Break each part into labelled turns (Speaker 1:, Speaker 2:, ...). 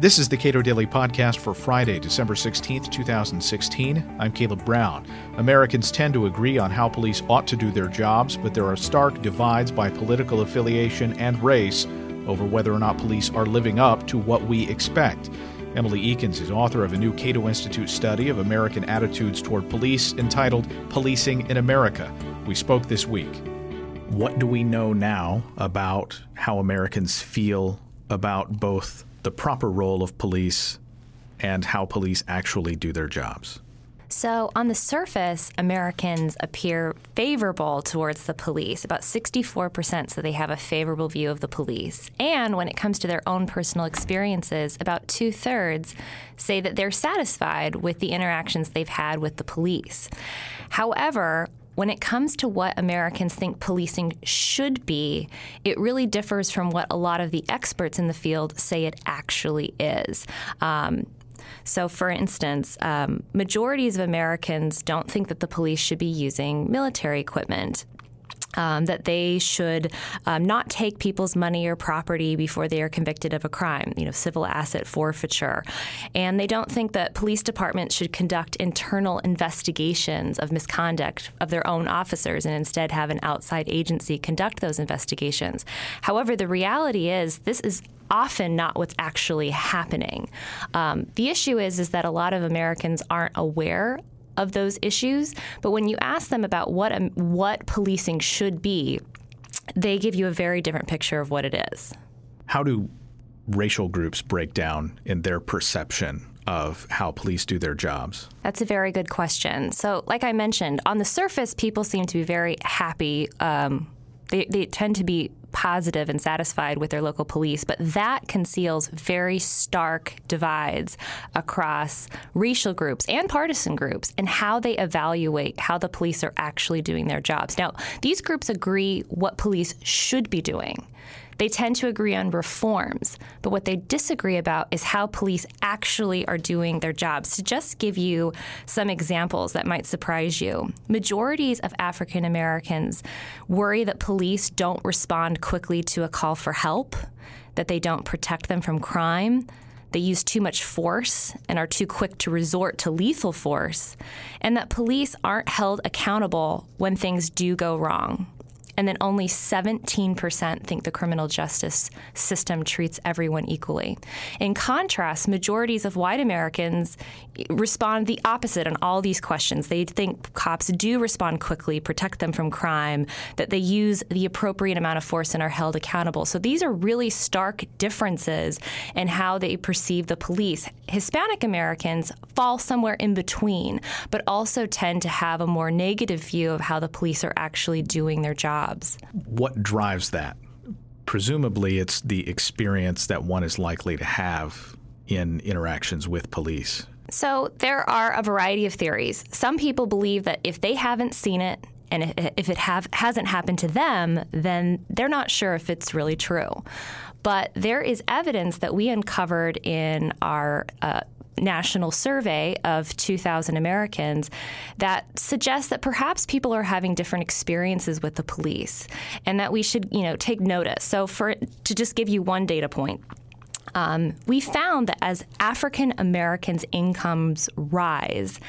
Speaker 1: This is the Cato Daily Podcast for Friday, December 16th, 2016. I'm Caleb Brown. Americans tend to agree on how police ought to do their jobs, but there are stark divides by political affiliation and race over whether or not police are living up to what we expect. Emily Ekins is author of a new Cato Institute study of American attitudes toward police entitled Policing in America. We spoke this week. What do we know now about how Americans feel about both the proper role of police and how police actually do their jobs?
Speaker 2: So, on the surface, Americans appear favorable towards the police. About 64% say they have a favorable view of the police. And when it comes to their own personal experiences, about two thirds say that they're satisfied with the interactions they've had with the police. However, when it comes to what Americans think policing should be, it really differs from what a lot of the experts in the field say it actually is. Um, so, for instance, um, majorities of Americans don't think that the police should be using military equipment um, that they should um, not take people's money or property before they are convicted of a crime, you know, civil asset forfeiture. And they don't think that police departments should conduct internal investigations of misconduct of their own officers and instead have an outside agency conduct those investigations. However, the reality is this is often not what's actually happening. Um, the issue is is that a lot of Americans aren't aware of those issues. But when you ask them about what um, what policing should be, they give you a very different picture of what it is.
Speaker 1: How do racial groups break down in their perception of how police do their jobs?
Speaker 2: That's a very good question. So, like I mentioned, on the surface, people seem to be very happy. Um, they, they tend to be positive and satisfied with their local police, but that conceals very stark divides across racial groups and partisan groups and how they evaluate how the police are actually doing their jobs. Now, these groups agree what police should be doing. They tend to agree on reforms, but what they disagree about is how police actually are doing their jobs. To just give you some examples that might surprise you, majorities of African Americans worry that police don't respond quickly to a call for help, that they don't protect them from crime. They use too much force and are too quick to resort to lethal force, and that police aren't held accountable when things do go wrong and then only 17% think the criminal justice system treats everyone equally. In contrast, majorities of white Americans respond the opposite on all these questions. They think cops do respond quickly, protect them from crime, that they use the appropriate amount of force and are held accountable. So these are really stark differences in how they perceive the police. Hispanic Americans fall somewhere in between, but also tend to have a more negative view of how the police are actually doing their job jobs.
Speaker 1: What drives that? Presumably, it's the experience that one is likely to have in interactions with police.
Speaker 2: So, there are a variety of theories. Some people believe that if they haven't seen it, and if it have, hasn't happened to them, then they're not sure if it's really true. But there is evidence that we uncovered in our uh, national survey of 2,000 Americans that suggests that perhaps people are having different experiences with the police and that we should, you know, take notice. So, for to just give you one data point, um, we found that as African Americans' incomes rise,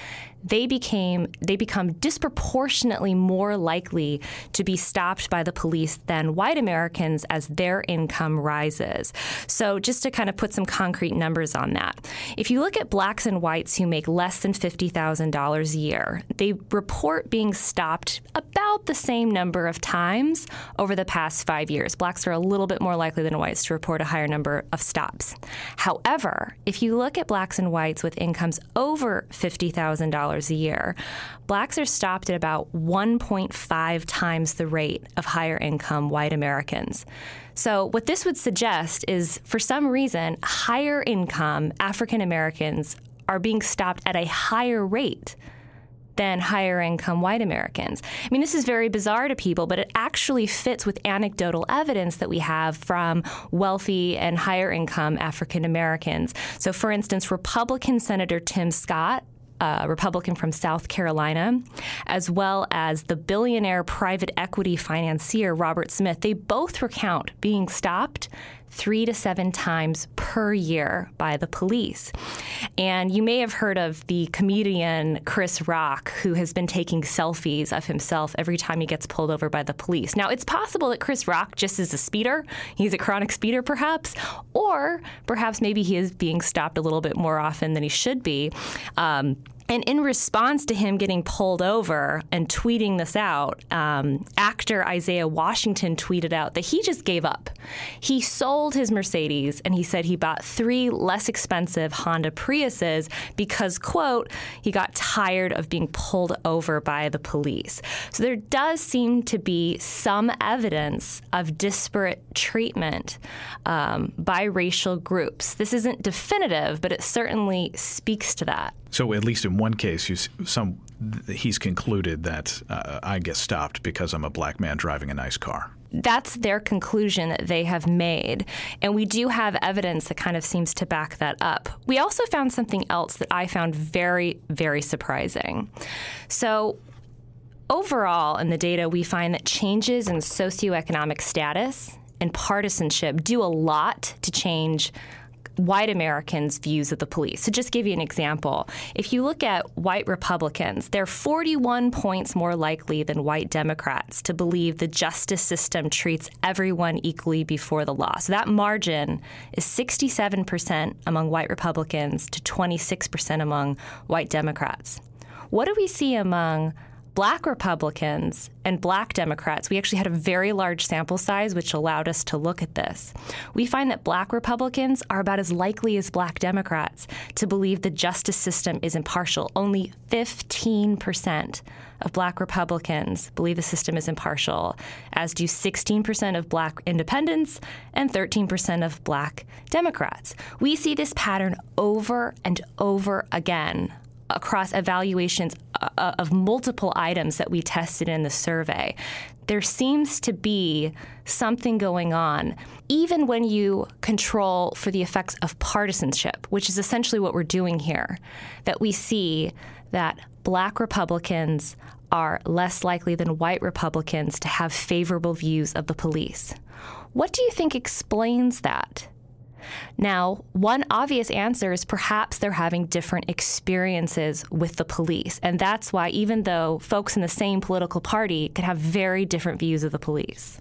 Speaker 2: they became they become disproportionately more likely to be stopped by the police than white Americans as their income rises. So just to kind of put some concrete numbers on that. If you look at blacks and whites who make less than $50,000 a year, they report being stopped about the same number of times over the past 5 years. Blacks are a little bit more likely than whites to report a higher number of stops. However, if you look at blacks and whites with incomes over $50,000 a year, blacks are stopped at about 1.5 times the rate of higher income white Americans. So, what this would suggest is for some reason, higher income African Americans are being stopped at a higher rate than higher income white Americans. I mean, this is very bizarre to people, but it actually fits with anecdotal evidence that we have from wealthy and higher income African Americans. So, for instance, Republican Senator Tim Scott a Republican from South Carolina, as well as the billionaire private equity financier Robert Smith, they both recount being stopped three to seven times per year by the police. And you may have heard of the comedian Chris Rock, who has been taking selfies of himself every time he gets pulled over by the police. Now, it's possible that Chris Rock just is a speeder. He's a chronic speeder, perhaps, or perhaps maybe he is being stopped a little bit more often than he should be. Um, and in response to him getting pulled over and tweeting this out, um, actor Isaiah Washington tweeted out that he just gave up. He sold his Mercedes and he said he bought three less expensive Honda Priuses because, quote, he got tired of being pulled over by the police. So there does seem to be some evidence of disparate treatment um, by racial groups. This isn't definitive, but it certainly speaks to that.
Speaker 1: So at least in one case, you, some he's concluded that uh, I get stopped because I'm a black man driving a nice car.
Speaker 2: That's their conclusion that they have made. And we do have evidence that kind of seems to back that up. We also found something else that I found very, very surprising. So, overall, in the data, we find that changes in socioeconomic status and partisanship do a lot to change white Americans' views of the police. So, just give you an example, if you look at white Republicans, they're 41 points more likely than white Democrats to believe the justice system treats everyone equally before the law. So that margin is 67% among white Republicans to 26% among white Democrats. What do we see among black Republicans and black Democrats, we actually had a very large sample size, which allowed us to look at this. We find that black Republicans are about as likely as black Democrats to believe the justice system is impartial. Only 15% of black Republicans believe the system is impartial, as do 16% of black independents and 13% of black Democrats. We see this pattern over and over again across evaluations uh, uh, of multiple items that we tested in the survey, there seems to be something going on, even when you control for the effects of partisanship, which is essentially what we're doing here, that we see that black Republicans are less likely than white Republicans to have favorable views of the police. What do you think explains that? Now, one obvious answer is perhaps they're having different experiences with the police. And that's why, even though folks in the same political party could have very different views of the police.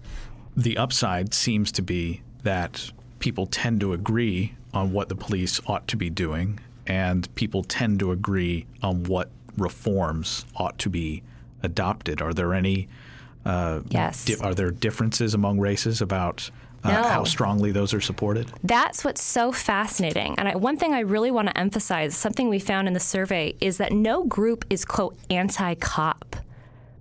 Speaker 1: The upside seems to be that people tend to agree on what the police ought to be doing, and people tend to agree on what reforms ought to be adopted. Are there any?
Speaker 2: Uh, yes.
Speaker 1: Di- are there differences among races about uh, no. how strongly those are supported?
Speaker 2: That's what's so fascinating. And I, one thing I really want to emphasize, something we found in the survey, is that no group is, quote, anti cop.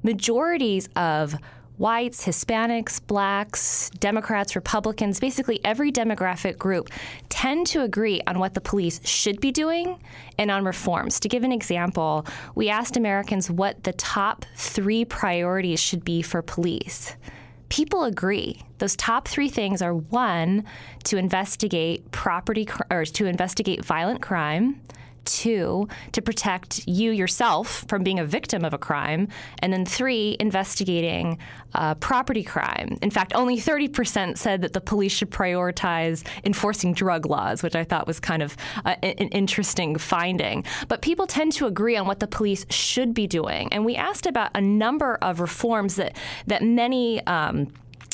Speaker 2: Majorities of whites, Hispanics, blacks, Democrats, Republicans, basically every demographic group tend to agree on what the police should be doing and on reforms. To give an example, we asked Americans what the top three priorities should be for police people agree. Those top three things are one, to investigate property or to investigate violent crime. Two, to protect you yourself from being a victim of a crime. And then three, investigating uh, property crime. In fact, only 30% said that the police should prioritize enforcing drug laws, which I thought was kind of uh, an interesting finding. But people tend to agree on what the police should be doing. And we asked about a number of reforms that, that many. Um,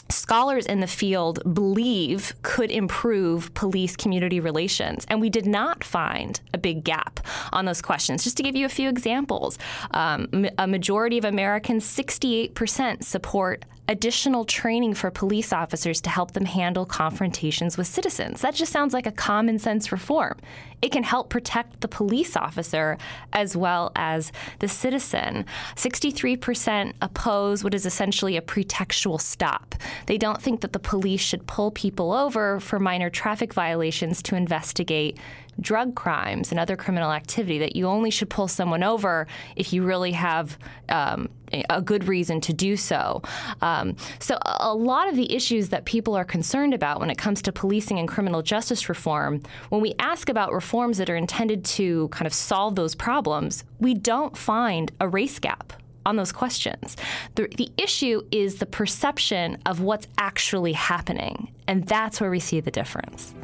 Speaker 2: scholars in the field believe could improve police community relations. And we did not find a big gap on those questions. Just to give you a few examples, um, a majority of Americans, 68%, support additional training for police officers to help them handle confrontations with citizens. That just sounds like a common sense reform. It can help protect the police officer as well as the citizen. 63% oppose what is essentially a pretextual stop. They don't think that the police should pull people over for minor traffic violations to investigate drug crimes and other criminal activity, that you only should pull someone over if you really have um, a good reason to do so. Um, so, a lot of the issues that people are concerned about when it comes to policing and criminal justice reform, when we ask about reforms that are intended to kind of solve those problems, we don't find a race gap on those questions. The, the issue is the perception of what's actually happening, and that's where we see the difference.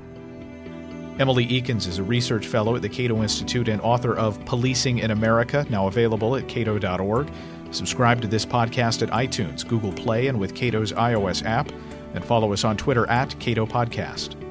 Speaker 1: Emily Ekins is a research fellow at the Cato Institute and author of Policing in America, now available at cato.org. Subscribe to this podcast at iTunes, Google Play, and with Cato's iOS app, and follow us on Twitter at Cato Podcast.